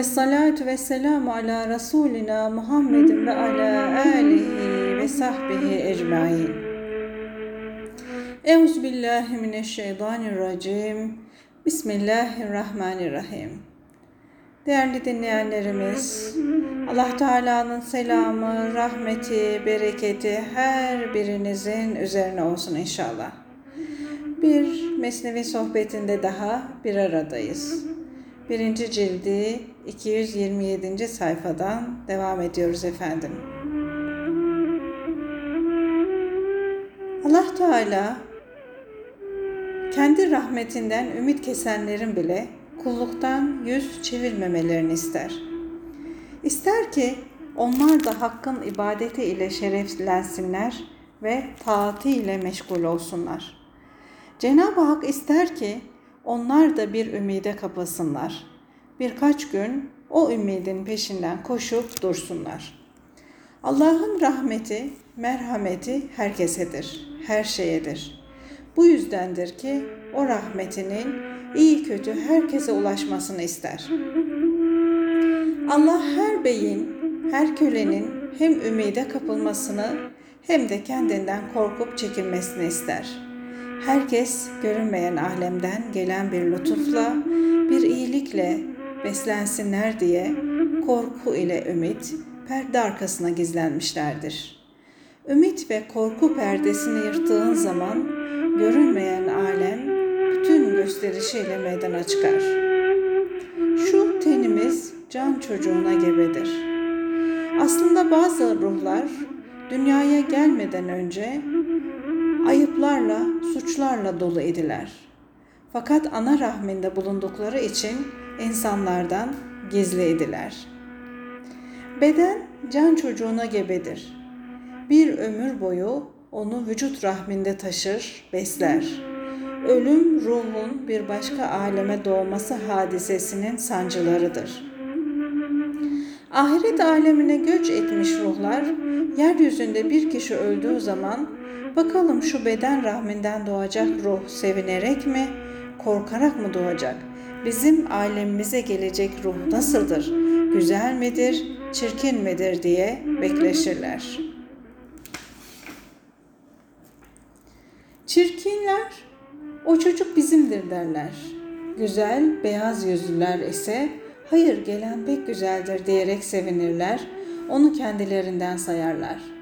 ve salatu ve selamu ala Resulina Muhammedin ve ala alihi ve sahbihi ecmain. Euzubillahimineşşeytanirracim. Bismillahirrahmanirrahim. Değerli dinleyenlerimiz, Allah Teala'nın selamı, rahmeti, bereketi her birinizin üzerine olsun inşallah. Bir Mesnevi sohbetinde daha bir aradayız. Birinci cildi 227. sayfadan devam ediyoruz efendim. Allah Teala kendi rahmetinden ümit kesenlerin bile kulluktan yüz çevirmemelerini ister. İster ki onlar da hakkın ibadeti ile şereflensinler ve taati ile meşgul olsunlar. Cenab-ı Hak ister ki onlar da bir ümide kapasınlar. Birkaç gün o ümidin peşinden koşup dursunlar. Allah'ın rahmeti, merhameti herkesedir, her şeyedir. Bu yüzdendir ki o rahmetinin iyi kötü herkese ulaşmasını ister. Allah her beyin, her kölenin hem ümide kapılmasını hem de kendinden korkup çekinmesini ister.'' Herkes görünmeyen alemden gelen bir lütufla, bir iyilikle beslensinler diye korku ile ümit perde arkasına gizlenmişlerdir. Ümit ve korku perdesini yırttığın zaman görünmeyen alem bütün gösterişiyle meydana çıkar. Şu tenimiz can çocuğuna gebedir. Aslında bazı ruhlar dünyaya gelmeden önce ayıplarla, suçlarla dolu idiler. Fakat ana rahminde bulundukları için insanlardan gizli idiler. Beden can çocuğuna gebedir. Bir ömür boyu onu vücut rahminde taşır, besler. Ölüm ruhun bir başka aleme doğması hadisesinin sancılarıdır. Ahiret alemine göç etmiş ruhlar, yeryüzünde bir kişi öldüğü zaman Bakalım şu beden rahminden doğacak ruh sevinerek mi, korkarak mı doğacak? Bizim alemimize gelecek ruh nasıldır? Güzel midir, çirkin midir diye bekleşirler. Çirkinler, o çocuk bizimdir derler. Güzel, beyaz yüzlüler ise hayır gelen pek güzeldir diyerek sevinirler, onu kendilerinden sayarlar.''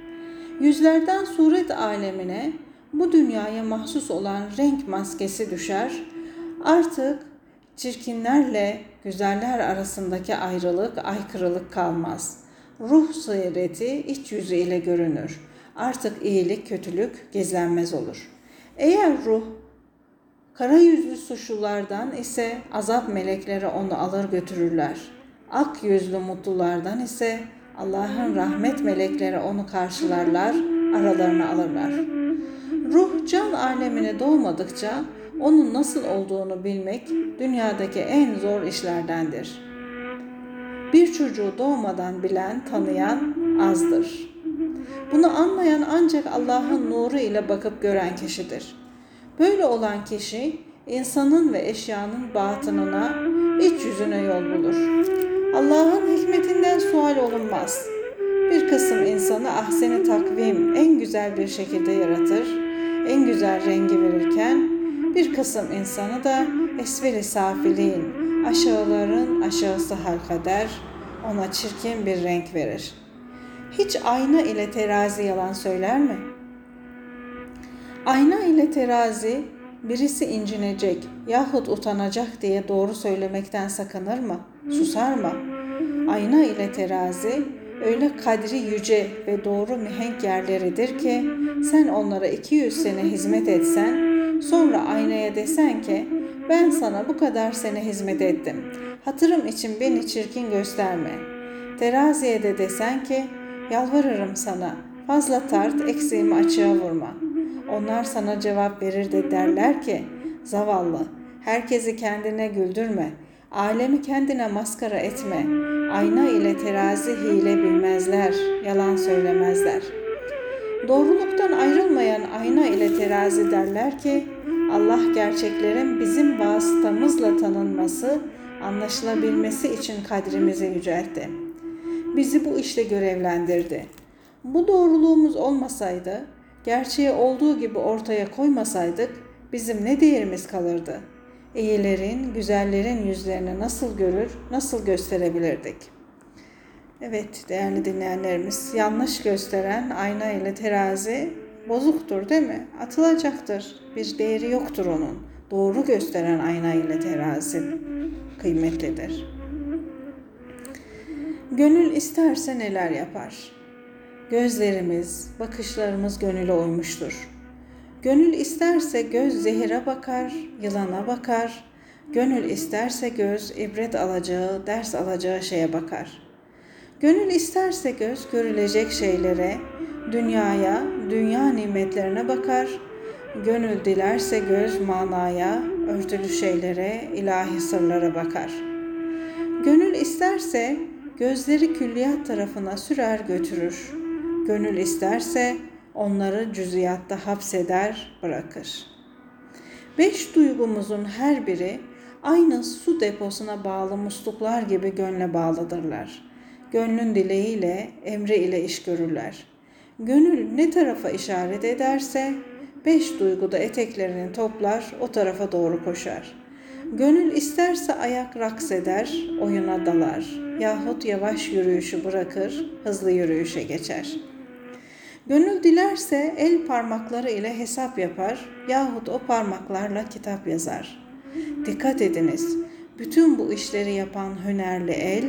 Yüzlerden suret alemine bu dünyaya mahsus olan renk maskesi düşer. Artık çirkinlerle güzeller arasındaki ayrılık, aykırılık kalmaz. Ruh sureti iç yüzü ile görünür. Artık iyilik, kötülük gizlenmez olur. Eğer ruh kara yüzlü suçlulardan ise azap melekleri onu alır götürürler. Ak yüzlü mutlulardan ise Allah'ın rahmet melekleri onu karşılarlar, aralarına alırlar. Ruh can alemine doğmadıkça onun nasıl olduğunu bilmek dünyadaki en zor işlerdendir. Bir çocuğu doğmadan bilen, tanıyan azdır. Bunu anlayan ancak Allah'ın nuru ile bakıp gören kişidir. Böyle olan kişi insanın ve eşyanın batınına, iç yüzüne yol bulur. Allah'ın hikmetinden sual olunmaz. Bir kısım insanı ahseni takvim en güzel bir şekilde yaratır, en güzel rengi verirken bir kısım insanı da esveli safiliğin, aşağıların aşağısı halkader, ona çirkin bir renk verir. Hiç ayna ile terazi yalan söyler mi? Ayna ile terazi birisi incinecek yahut utanacak diye doğru söylemekten sakınır mı? Susar mı? Ayna ile terazi öyle kadri yüce ve doğru mihenk yerleridir ki sen onlara 200 sene hizmet etsen sonra aynaya desen ki ben sana bu kadar sene hizmet ettim. Hatırım için beni çirkin gösterme. Teraziye de desen ki yalvarırım sana fazla tart eksiğimi açığa vurma. Onlar sana cevap verir de derler ki zavallı herkesi kendine güldürme.'' Alemi kendine maskara etme. Ayna ile terazi hile bilmezler, yalan söylemezler. Doğruluktan ayrılmayan ayna ile terazi derler ki, Allah gerçeklerin bizim vasıtamızla tanınması anlaşılabilmesi için kadrimizi yüceltti. Bizi bu işte görevlendirdi. Bu doğruluğumuz olmasaydı, gerçeği olduğu gibi ortaya koymasaydık bizim ne değerimiz kalırdı? İyilerin, güzellerin yüzlerini nasıl görür, nasıl gösterebilirdik? Evet değerli dinleyenlerimiz, yanlış gösteren ayna ile terazi bozuktur değil mi? Atılacaktır. Bir değeri yoktur onun. Doğru gösteren ayna ile terazi kıymetlidir. Gönül isterse neler yapar? Gözlerimiz, bakışlarımız gönüle uymuştur. Gönül isterse göz zehire bakar, yılana bakar. Gönül isterse göz ibret alacağı, ders alacağı şeye bakar. Gönül isterse göz görülecek şeylere, dünyaya, dünya nimetlerine bakar. Gönül dilerse göz manaya, örtülü şeylere, ilahi sırlara bakar. Gönül isterse gözleri külliyat tarafına sürer götürür. Gönül isterse onları cüziyatta hapseder, bırakır. Beş duygumuzun her biri aynı su deposuna bağlı musluklar gibi gönle bağlıdırlar. Gönlün dileğiyle, emri ile iş görürler. Gönül ne tarafa işaret ederse, beş duyguda eteklerini toplar, o tarafa doğru koşar. Gönül isterse ayak raks eder, oyuna dalar yahut yavaş yürüyüşü bırakır, hızlı yürüyüşe geçer.'' Gönül dilerse el parmakları ile hesap yapar yahut o parmaklarla kitap yazar. Dikkat ediniz, bütün bu işleri yapan hünerli el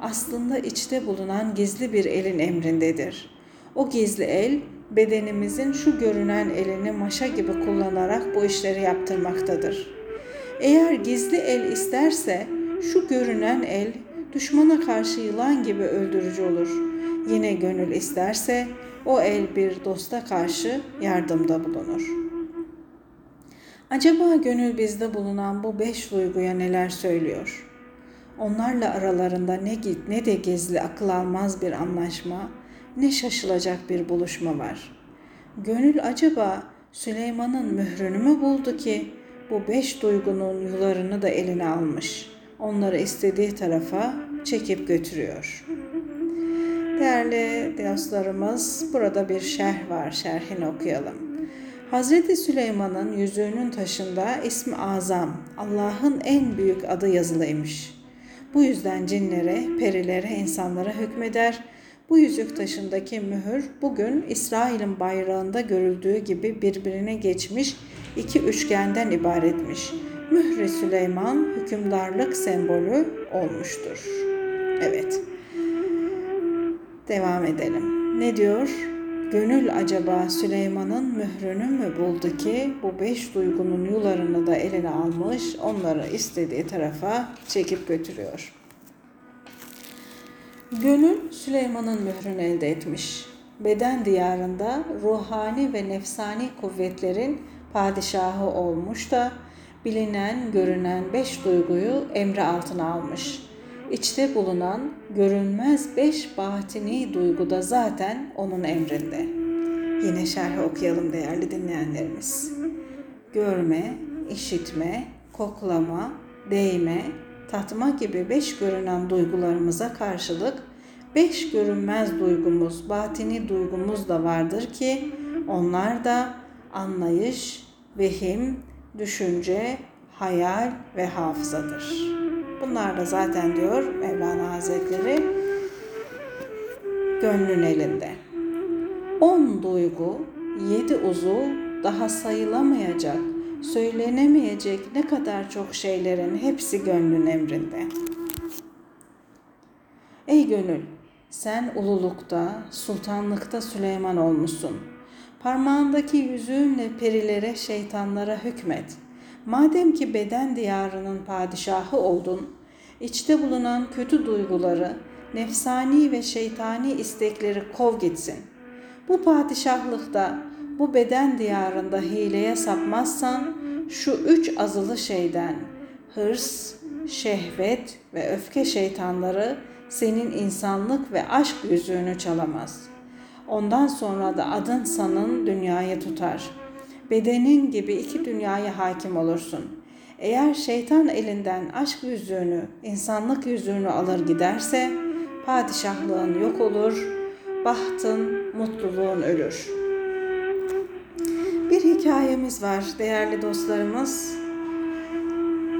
aslında içte bulunan gizli bir elin emrindedir. O gizli el bedenimizin şu görünen elini maşa gibi kullanarak bu işleri yaptırmaktadır. Eğer gizli el isterse şu görünen el düşmana karşı yılan gibi öldürücü olur. Yine gönül isterse o el bir dosta karşı yardımda bulunur. Acaba gönül bizde bulunan bu beş duyguya neler söylüyor? Onlarla aralarında ne git ne de gizli akıl almaz bir anlaşma, ne şaşılacak bir buluşma var. Gönül acaba Süleyman'ın mührünü mü buldu ki bu beş duygunun yularını da eline almış, onları istediği tarafa çekip götürüyor.'' Değerli dostlarımız burada bir şerh var. Şerhini okuyalım. Hazreti Süleyman'ın yüzüğünün taşında ismi azam, Allah'ın en büyük adı yazılıymış. Bu yüzden cinlere, perilere, insanlara hükmeder. Bu yüzük taşındaki mühür bugün İsrail'in bayrağında görüldüğü gibi birbirine geçmiş iki üçgenden ibaretmiş. Mühri Süleyman hükümdarlık sembolü olmuştur. Evet. Devam edelim. Ne diyor? Gönül acaba Süleyman'ın mührünü mü buldu ki bu beş duygunun yularını da eline almış, onları istediği tarafa çekip götürüyor. Gönül Süleyman'ın mührünü elde etmiş. Beden diyarında ruhani ve nefsani kuvvetlerin padişahı olmuş da bilinen, görünen beş duyguyu emri altına almış.'' İçte bulunan görünmez beş batini duyguda zaten onun emrinde. Yine şerhi okuyalım değerli dinleyenlerimiz. Görme, işitme, koklama, değme, tatma gibi beş görünen duygularımıza karşılık beş görünmez duygumuz, batini duygumuz da vardır ki onlar da anlayış, vehim, düşünce, hayal ve hafızadır. Bunlar da zaten diyor Mevlana Hazretleri gönlün elinde. On duygu, yedi uzuv daha sayılamayacak, söylenemeyecek ne kadar çok şeylerin hepsi gönlün emrinde. Ey gönül, sen ululukta, sultanlıkta Süleyman olmuşsun. Parmağındaki yüzüğünle perilere, şeytanlara hükmet.'' Madem ki beden diyarının padişahı oldun, içte bulunan kötü duyguları, nefsani ve şeytani istekleri kov gitsin. Bu padişahlıkta, bu beden diyarında hileye sapmazsan, şu üç azılı şeyden, hırs, şehvet ve öfke şeytanları senin insanlık ve aşk yüzüğünü çalamaz. Ondan sonra da adın sanın dünyayı tutar.'' Bedenin gibi iki dünyaya hakim olursun. Eğer şeytan elinden aşk yüzüğünü, insanlık yüzüğünü alır giderse padişahlığın yok olur, bahtın, mutluluğun ölür. Bir hikayemiz var değerli dostlarımız.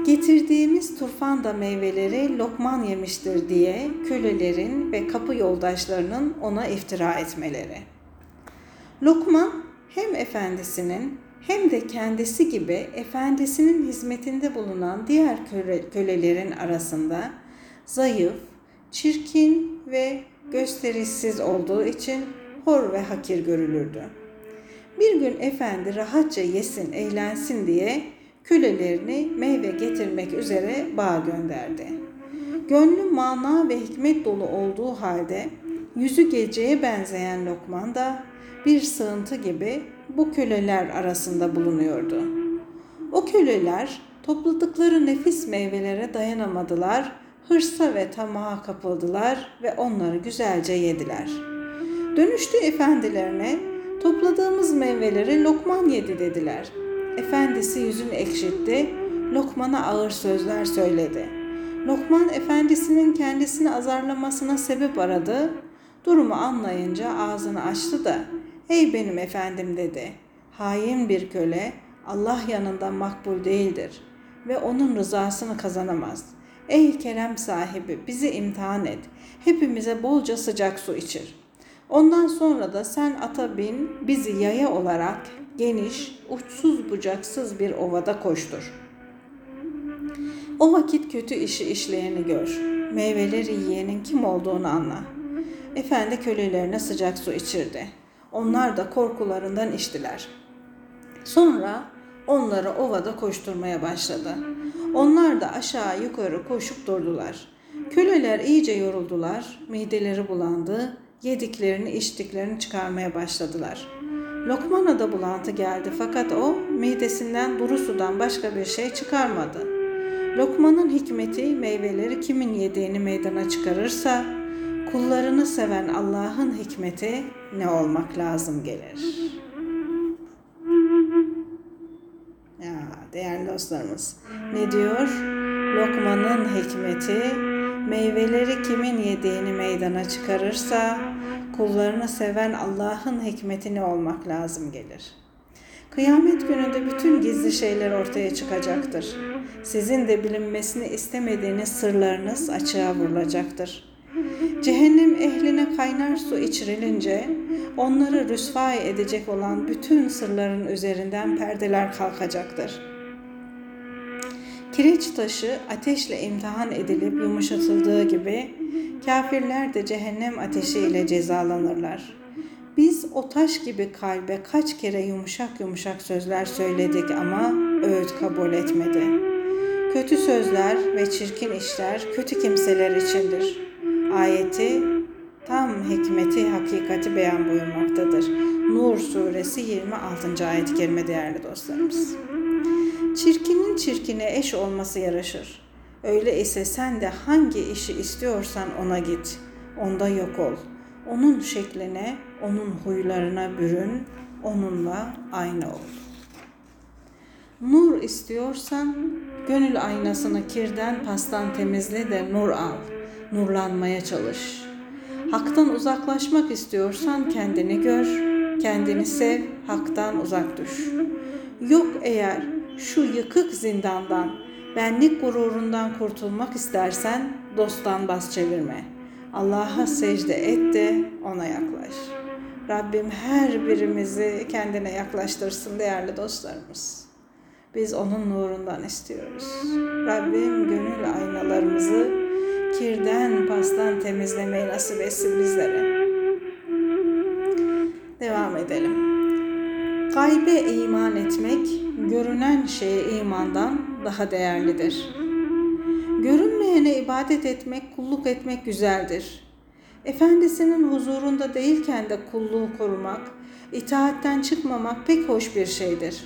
Getirdiğimiz turfanda meyveleri Lokman yemiştir diye kölelerin ve kapı yoldaşlarının ona iftira etmeleri. Lokman hem efendisinin hem de kendisi gibi efendisinin hizmetinde bulunan diğer köle, kölelerin arasında zayıf, çirkin ve gösterişsiz olduğu için hor ve hakir görülürdü. Bir gün efendi rahatça yesin, eğlensin diye kölelerini meyve getirmek üzere bağa gönderdi. Gönlü mana ve hikmet dolu olduğu halde yüzü geceye benzeyen Lokman da bir sığıntı gibi bu köleler arasında bulunuyordu. O köleler topladıkları nefis meyvelere dayanamadılar, hırsa ve tamaha kapıldılar ve onları güzelce yediler. Dönüştü efendilerine topladığımız meyveleri Lokman yedi dediler. Efendisi yüzünü ekşitti, Lokman'a ağır sözler söyledi. Lokman efendisinin kendisini azarlamasına sebep aradı. Durumu anlayınca ağzını açtı da Ey benim efendim dedi. Hain bir köle Allah yanında makbul değildir ve onun rızasını kazanamaz. Ey kerem sahibi bizi imtihan et. Hepimize bolca sıcak su içir. Ondan sonra da sen ata bin bizi yaya olarak geniş, uçsuz bucaksız bir ovada koştur. O vakit kötü işi işleyeni gör. Meyveleri yiyenin kim olduğunu anla. Efendi kölelerine sıcak su içirdi. Onlar da korkularından içtiler. Sonra onları ovada koşturmaya başladı. Onlar da aşağı yukarı koşup durdular. Köleler iyice yoruldular, mideleri bulandı, yediklerini içtiklerini çıkarmaya başladılar. Lokman'a da bulantı geldi fakat o midesinden duru sudan başka bir şey çıkarmadı. Lokman'ın hikmeti meyveleri kimin yediğini meydana çıkarırsa kullarını seven Allah'ın hikmeti ne olmak lazım gelir. Ya değerli dostlarımız ne diyor? Lokmanın hikmeti meyveleri kimin yediğini meydana çıkarırsa kullarını seven Allah'ın hikmeti ne olmak lazım gelir. Kıyamet gününde bütün gizli şeyler ortaya çıkacaktır. Sizin de bilinmesini istemediğiniz sırlarınız açığa vurulacaktır. Cehennem ehline kaynar su içirilince onları rüsva edecek olan bütün sırların üzerinden perdeler kalkacaktır. Kireç taşı ateşle imtihan edilip yumuşatıldığı gibi kafirler de cehennem ateşiyle cezalanırlar. Biz o taş gibi kalbe kaç kere yumuşak yumuşak sözler söyledik ama öğüt kabul etmedi. Kötü sözler ve çirkin işler kötü kimseler içindir. Ayeti tam hikmeti, hakikati beyan buyurmaktadır. Nur suresi 26. ayet-i kerime değerli dostlarımız. Çirkinin çirkine eş olması yaraşır. Öyleyse sen de hangi işi istiyorsan ona git. Onda yok ol. Onun şekline, onun huylarına bürün, onunla aynı ol. Nur istiyorsan gönül aynasını kirden pastan temizle de nur al. Nurlanmaya çalış. Haktan uzaklaşmak istiyorsan kendini gör, kendini sev, haktan uzak düş. Yok eğer şu yıkık zindandan, benlik gururundan kurtulmak istersen dosttan bas çevirme. Allah'a secde et de ona yaklaş. Rabbim her birimizi kendine yaklaştırsın değerli dostlarımız. Biz onun nurundan istiyoruz. Rabbim gönül aynalarımızı kirden, pastan temizlemeyi nasip etsin bizlere. Devam edelim. Gaybe iman etmek, görünen şeye imandan daha değerlidir. Görünmeyene ibadet etmek, kulluk etmek güzeldir. Efendisinin huzurunda değilken de kulluğu korumak, itaatten çıkmamak pek hoş bir şeydir.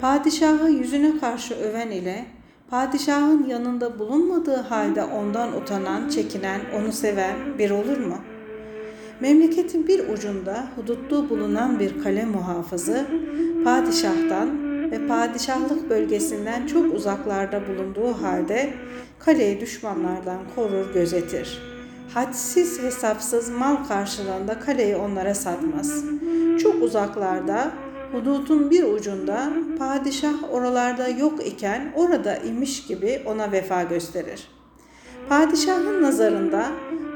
Padişahı yüzüne karşı öven ile padişahın yanında bulunmadığı halde ondan utanan, çekinen, onu seven bir olur mu? Memleketin bir ucunda hudutlu bulunan bir kale muhafızı padişahtan ve padişahlık bölgesinden çok uzaklarda bulunduğu halde kaleyi düşmanlardan korur gözetir. Hadsiz hesapsız mal karşılığında kaleyi onlara satmaz. Çok uzaklarda hudutun bir ucunda padişah oralarda yok iken orada imiş gibi ona vefa gösterir. Padişahın nazarında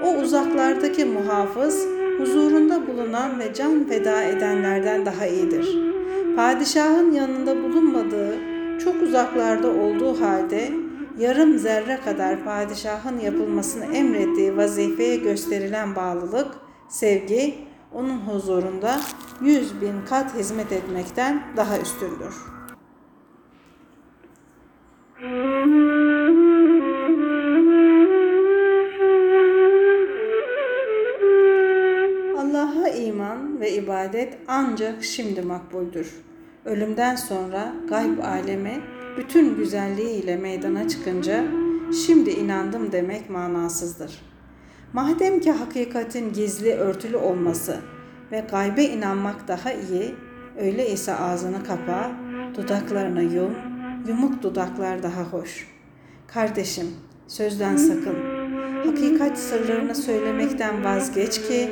o uzaklardaki muhafız huzurunda bulunan ve can feda edenlerden daha iyidir. Padişahın yanında bulunmadığı, çok uzaklarda olduğu halde yarım zerre kadar padişahın yapılmasını emrettiği vazifeye gösterilen bağlılık, sevgi, onun huzurunda yüz bin kat hizmet etmekten daha üstündür. Allah'a iman ve ibadet ancak şimdi makbuldür. Ölümden sonra gayb alemi bütün güzelliğiyle meydana çıkınca şimdi inandım demek manasızdır. Madem ki hakikatin gizli örtülü olması ve gaybe inanmak daha iyi, öyleyse ağzını kapa, dudaklarını yum, yumuk dudaklar daha hoş. Kardeşim, sözden sakın. Hakikat sırlarını söylemekten vazgeç ki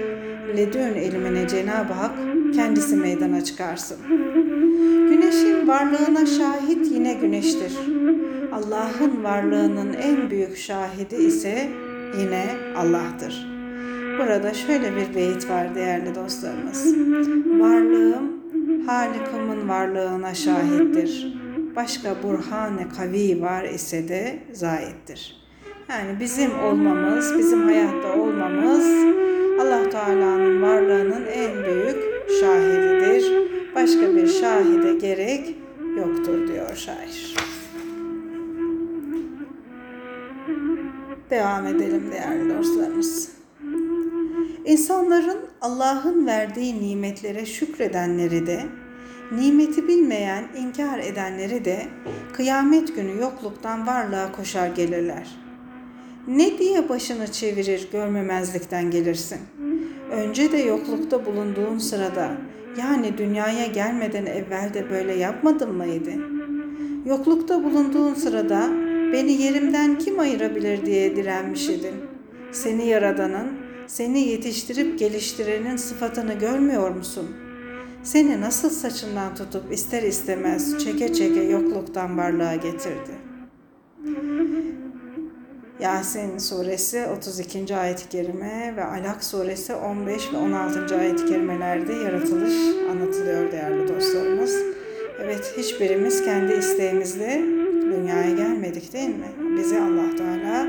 ledün ilmine Cenab-ı Hak kendisi meydana çıkarsın. Güneşin varlığına şahit yine güneştir. Allah'ın varlığının en büyük şahidi ise yine Allah'tır. Burada şöyle bir beyit var değerli dostlarımız. Varlığım Halik'imin varlığına şahittir. Başka burhan-ı kavi var ise de zayettir. Yani bizim olmamız, bizim hayatta olmamız Allah Teala'nın varlığının en büyük şahididir. Başka bir şahide gerek yoktur diyor şair. Devam edelim değerli dostlarımız. İnsanların Allah'ın verdiği nimetlere şükredenleri de, nimeti bilmeyen, inkar edenleri de kıyamet günü yokluktan varlığa koşar gelirler. Ne diye başını çevirir görmemezlikten gelirsin? Önce de yoklukta bulunduğun sırada, yani dünyaya gelmeden evvel de böyle yapmadın mıydı? Yoklukta bulunduğun sırada beni yerimden kim ayırabilir diye direnmiş idin. Seni yaradanın, seni yetiştirip geliştirenin sıfatını görmüyor musun? Seni nasıl saçından tutup ister istemez çeke çeke yokluktan varlığa getirdi. Yasin suresi 32. ayet-i kerime ve Alak suresi 15 ve 16. ayet-i kerimelerde yaratılış anlatılıyor değerli dostlarımız. Evet hiçbirimiz kendi isteğimizle dünyaya gelmedik değil mi? Bizi Allah Teala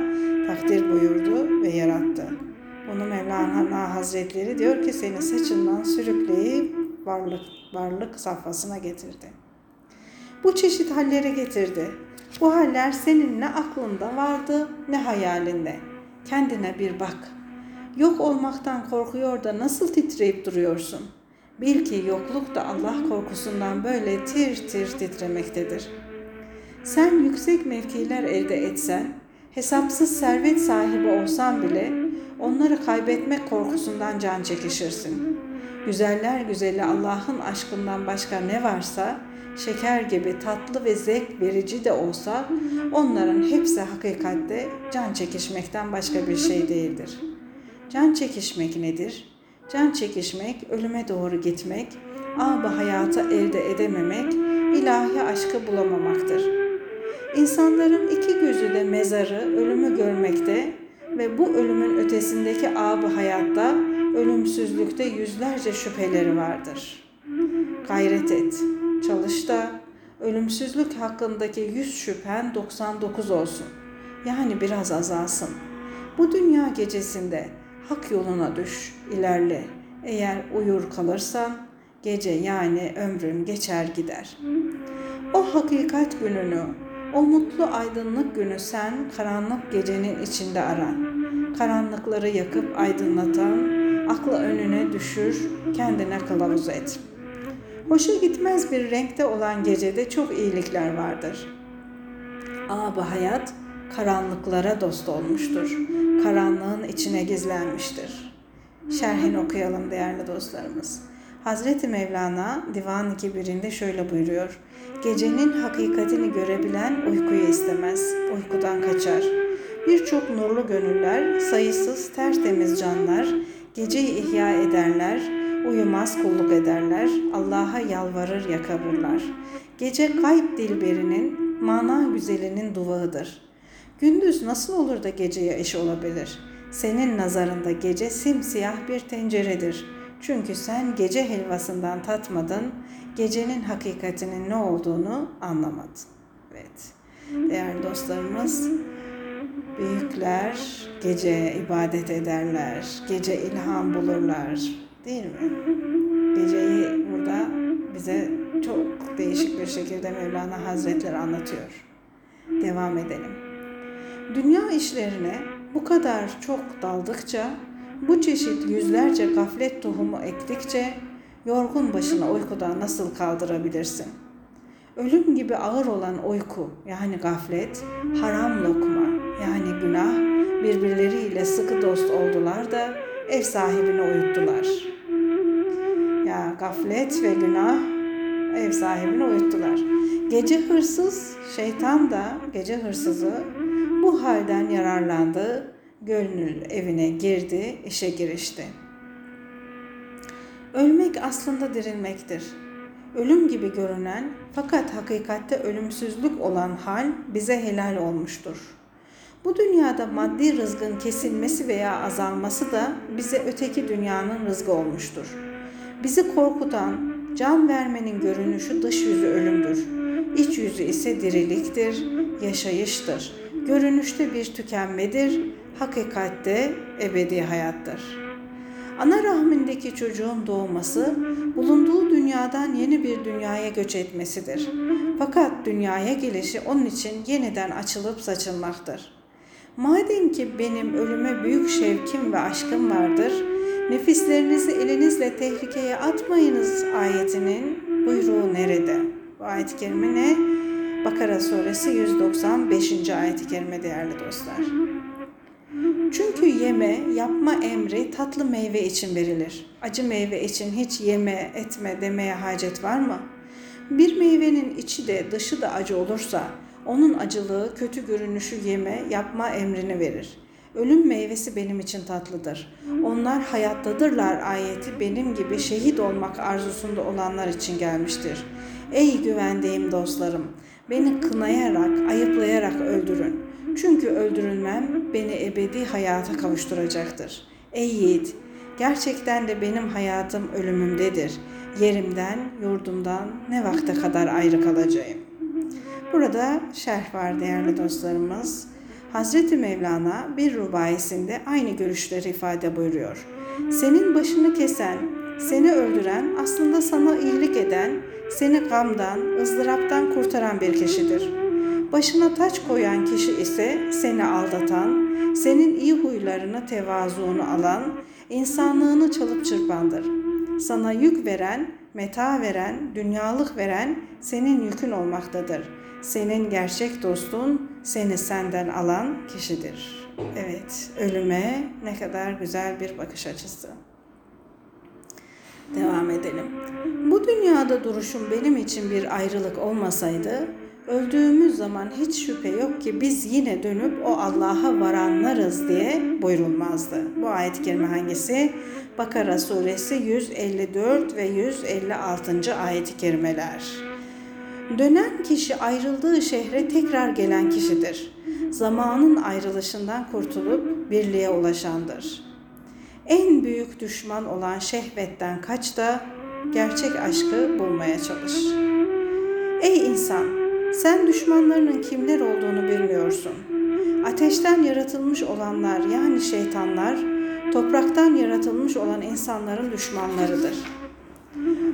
takdir buyurdu ve yarattı. Bunu Mevlana Hazretleri diyor ki seni saçından sürükleyip varlık, varlık safhasına getirdi. Bu çeşit halleri getirdi. Bu haller senin ne aklında vardı ne hayalinde. Kendine bir bak. Yok olmaktan korkuyor da nasıl titreyip duruyorsun? Bil ki yokluk da Allah korkusundan böyle tir tir titremektedir. Sen yüksek mevkiler elde etsen, hesapsız servet sahibi olsan bile onları kaybetmek korkusundan can çekişirsin. Güzeller güzeli Allah'ın aşkından başka ne varsa şeker gibi tatlı ve zevk verici de olsa onların hepsi hakikatte can çekişmekten başka bir şey değildir. Can çekişmek nedir? Can çekişmek, ölüme doğru gitmek, âb hayatı elde edememek, ilahi aşkı bulamamaktır. İnsanların iki gözü de mezarı, ölümü görmekte ve bu ölümün ötesindeki âb hayatta, ölümsüzlükte yüzlerce şüpheleri vardır. Gayret et, Çalış da ölümsüzlük hakkındaki yüz şüphen 99 olsun. Yani biraz azalsın. Bu dünya gecesinde hak yoluna düş, ilerle. Eğer uyur kalırsan gece yani ömrün geçer gider. O hakikat gününü, o mutlu aydınlık günü sen karanlık gecenin içinde aran. Karanlıkları yakıp aydınlatan, akla önüne düşür, kendine kılavuz et.'' Hoşa gitmez bir renkte olan gecede çok iyilikler vardır. Abi hayat karanlıklara dost olmuştur. Karanlığın içine gizlenmiştir. Şerhini okuyalım değerli dostlarımız. Hazreti Mevlana Divan 2.1'inde şöyle buyuruyor. Gecenin hakikatini görebilen uykuyu istemez, uykudan kaçar. Birçok nurlu gönüller, sayısız tertemiz canlar geceyi ihya ederler, uyumaz kulluk ederler, Allah'a yalvarır yakarırlar. Gece kayıp dilberinin, mana güzelinin duvağıdır. Gündüz nasıl olur da geceye eş olabilir? Senin nazarında gece simsiyah bir tenceredir. Çünkü sen gece helvasından tatmadın, gecenin hakikatinin ne olduğunu anlamadın. Evet, değerli dostlarımız, büyükler gece ibadet ederler, gece ilham bulurlar, değil mi? Geceyi burada bize çok değişik bir şekilde Mevlana Hazretleri anlatıyor. Devam edelim. Dünya işlerine bu kadar çok daldıkça, bu çeşit yüzlerce gaflet tohumu ektikçe yorgun başına uykudan nasıl kaldırabilirsin? Ölüm gibi ağır olan uyku yani gaflet, haram lokma yani günah birbirleriyle sıkı dost oldular da ev sahibini uyuttular. Ya gaflet ve günah ev sahibini uyuttular. Gece hırsız, şeytan da gece hırsızı bu halden yararlandı, gönül evine girdi, işe girişti. Ölmek aslında dirilmektir. Ölüm gibi görünen fakat hakikatte ölümsüzlük olan hal bize helal olmuştur. Bu dünyada maddi rızkın kesilmesi veya azalması da bize öteki dünyanın rızkı olmuştur. Bizi korkutan, can vermenin görünüşü dış yüzü ölümdür. İç yüzü ise diriliktir, yaşayıştır. Görünüşte bir tükenmedir, hakikatte ebedi hayattır. Ana rahmindeki çocuğun doğması, bulunduğu dünyadan yeni bir dünyaya göç etmesidir. Fakat dünyaya gelişi onun için yeniden açılıp saçılmaktır. Madem ki benim ölüme büyük şevkim ve aşkım vardır, nefislerinizi elinizle tehlikeye atmayınız ayetinin buyruğu nerede? Bu ayet-i kerime ne? Bakara suresi 195. ayet-i kerime değerli dostlar. Çünkü yeme, yapma emri tatlı meyve için verilir. Acı meyve için hiç yeme, etme demeye hacet var mı? Bir meyvenin içi de dışı da acı olursa, onun acılığı kötü görünüşü yeme, yapma emrini verir. Ölüm meyvesi benim için tatlıdır. Onlar hayattadırlar ayeti benim gibi şehit olmak arzusunda olanlar için gelmiştir. Ey güvendiğim dostlarım, beni kınayarak, ayıplayarak öldürün. Çünkü öldürülmem beni ebedi hayata kavuşturacaktır. Ey yiğit, gerçekten de benim hayatım ölümümdedir. Yerimden, yurdumdan ne vakte kadar ayrı kalacağım. Burada şerh var değerli dostlarımız. Hazreti Mevlana bir rubayisinde aynı görüşleri ifade buyuruyor. Senin başını kesen, seni öldüren aslında sana iyilik eden, seni gamdan, ızdıraptan kurtaran bir kişidir. Başına taç koyan kişi ise seni aldatan, senin iyi huylarını, tevazuunu alan, insanlığını çalıp çırpandır. Sana yük veren, meta veren, dünyalık veren senin yükün olmaktadır. Senin gerçek dostun seni senden alan kişidir. Evet, ölüme ne kadar güzel bir bakış açısı. Devam edelim. Bu dünyada duruşum benim için bir ayrılık olmasaydı, öldüğümüz zaman hiç şüphe yok ki biz yine dönüp o Allah'a varanlarız diye buyurulmazdı. Bu ayet-i kerime hangisi? Bakara suresi 154 ve 156. ayet-i kerimeler. Dönen kişi ayrıldığı şehre tekrar gelen kişidir. Zamanın ayrılışından kurtulup birliğe ulaşandır. En büyük düşman olan şehvetten kaç da gerçek aşkı bulmaya çalış. Ey insan, sen düşmanlarının kimler olduğunu bilmiyorsun. Ateşten yaratılmış olanlar yani şeytanlar, topraktan yaratılmış olan insanların düşmanlarıdır.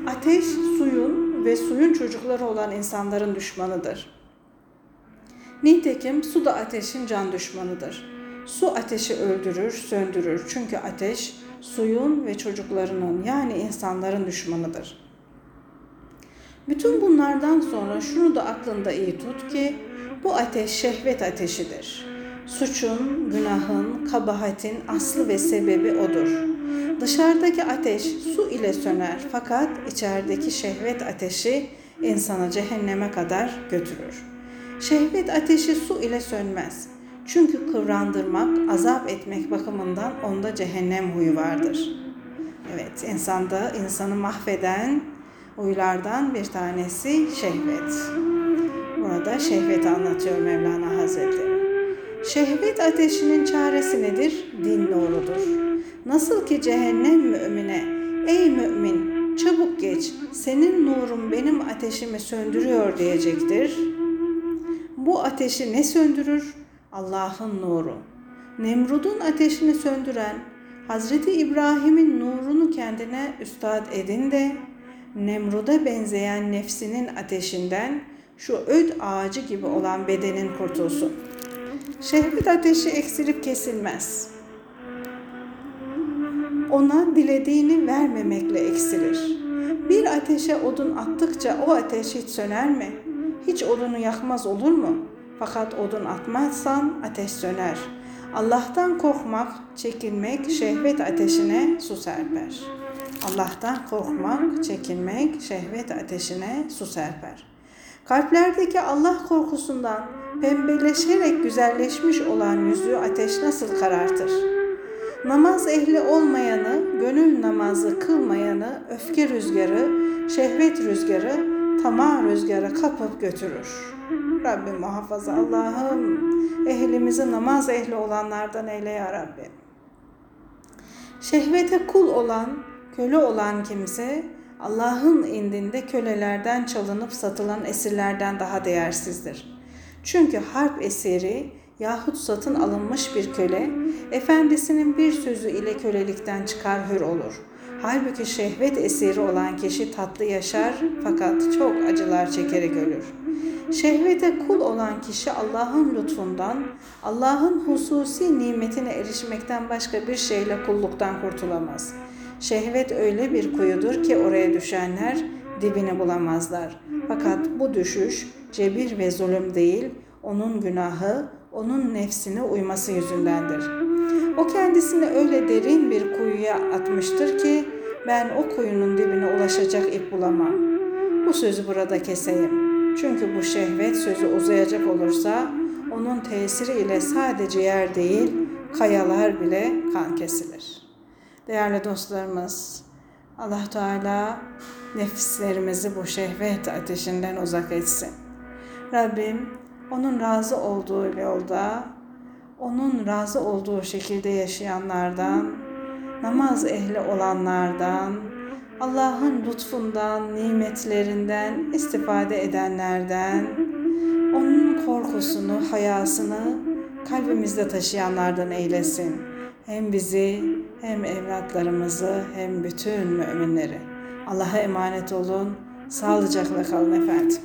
Ateş suyun ve suyun çocukları olan insanların düşmanıdır. Nitekim su da ateşin can düşmanıdır. Su ateşi öldürür, söndürür. Çünkü ateş suyun ve çocuklarının yani insanların düşmanıdır. Bütün bunlardan sonra şunu da aklında iyi tut ki bu ateş şehvet ateşidir. Suçun, günahın, kabahatin aslı ve sebebi odur. Dışarıdaki ateş su ile söner fakat içerideki şehvet ateşi insanı cehenneme kadar götürür. Şehvet ateşi su ile sönmez. Çünkü kıvrandırmak, azap etmek bakımından onda cehennem huyu vardır. Evet, insanda insanı mahveden huylardan bir tanesi şehvet. Burada şehveti anlatıyor Mevlana Hazretleri. Şehvet ateşinin çaresi nedir? Din nurudur. Nasıl ki cehennem mümine, ey mümin çabuk geç, senin nurun benim ateşimi söndürüyor diyecektir. Bu ateşi ne söndürür? Allah'ın nuru. Nemrud'un ateşini söndüren, Hazreti İbrahim'in nurunu kendine üstad edin de, Nemrud'a benzeyen nefsinin ateşinden şu öd ağacı gibi olan bedenin kurtulsun. Şehvet ateşi eksilip kesilmez. Ona dilediğini vermemekle eksilir. Bir ateşe odun attıkça o ateş hiç söner mi? Hiç odunu yakmaz olur mu? Fakat odun atmazsan ateş söner. Allah'tan korkmak, çekinmek şehvet ateşine su serper. Allah'tan korkmak, çekinmek şehvet ateşine su serper. Kalplerdeki Allah korkusundan pembeleşerek güzelleşmiş olan yüzü ateş nasıl karartır? Namaz ehli olmayanı, gönül namazı kılmayanı öfke rüzgarı, şehvet rüzgarı, tamah rüzgarı kapıp götürür. Rabbim muhafaza Allah'ım ehlimizi namaz ehli olanlardan eyle ya Rabbi. Şehvete kul olan, köle olan kimse Allah'ın indinde kölelerden çalınıp satılan esirlerden daha değersizdir. Çünkü harp esiri yahut satın alınmış bir köle, efendisinin bir sözü ile kölelikten çıkar hür olur. Halbuki şehvet esiri olan kişi tatlı yaşar fakat çok acılar çekerek ölür. Şehvete kul olan kişi Allah'ın lütfundan, Allah'ın hususi nimetine erişmekten başka bir şeyle kulluktan kurtulamaz. Şehvet öyle bir kuyudur ki oraya düşenler dibini bulamazlar. Fakat bu düşüş cebir ve zulüm değil, onun günahı, onun nefsine uyması yüzündendir. O kendisini öyle derin bir kuyuya atmıştır ki ben o kuyunun dibine ulaşacak ip bulamam. Bu sözü burada keseyim. Çünkü bu şehvet sözü uzayacak olursa onun tesiri ile sadece yer değil, kayalar bile kan kesilir. Değerli dostlarımız, Allah Teala nefislerimizi bu şehvet ateşinden uzak etsin. Rabbim onun razı olduğu yolda, onun razı olduğu şekilde yaşayanlardan, namaz ehli olanlardan, Allah'ın lütfundan, nimetlerinden istifade edenlerden, onun korkusunu, hayasını kalbimizde taşıyanlardan eylesin. Hem bizi, hem evlatlarımızı, hem bütün müminleri. Allah'a emanet olun. Sağlıcakla kalın efendim.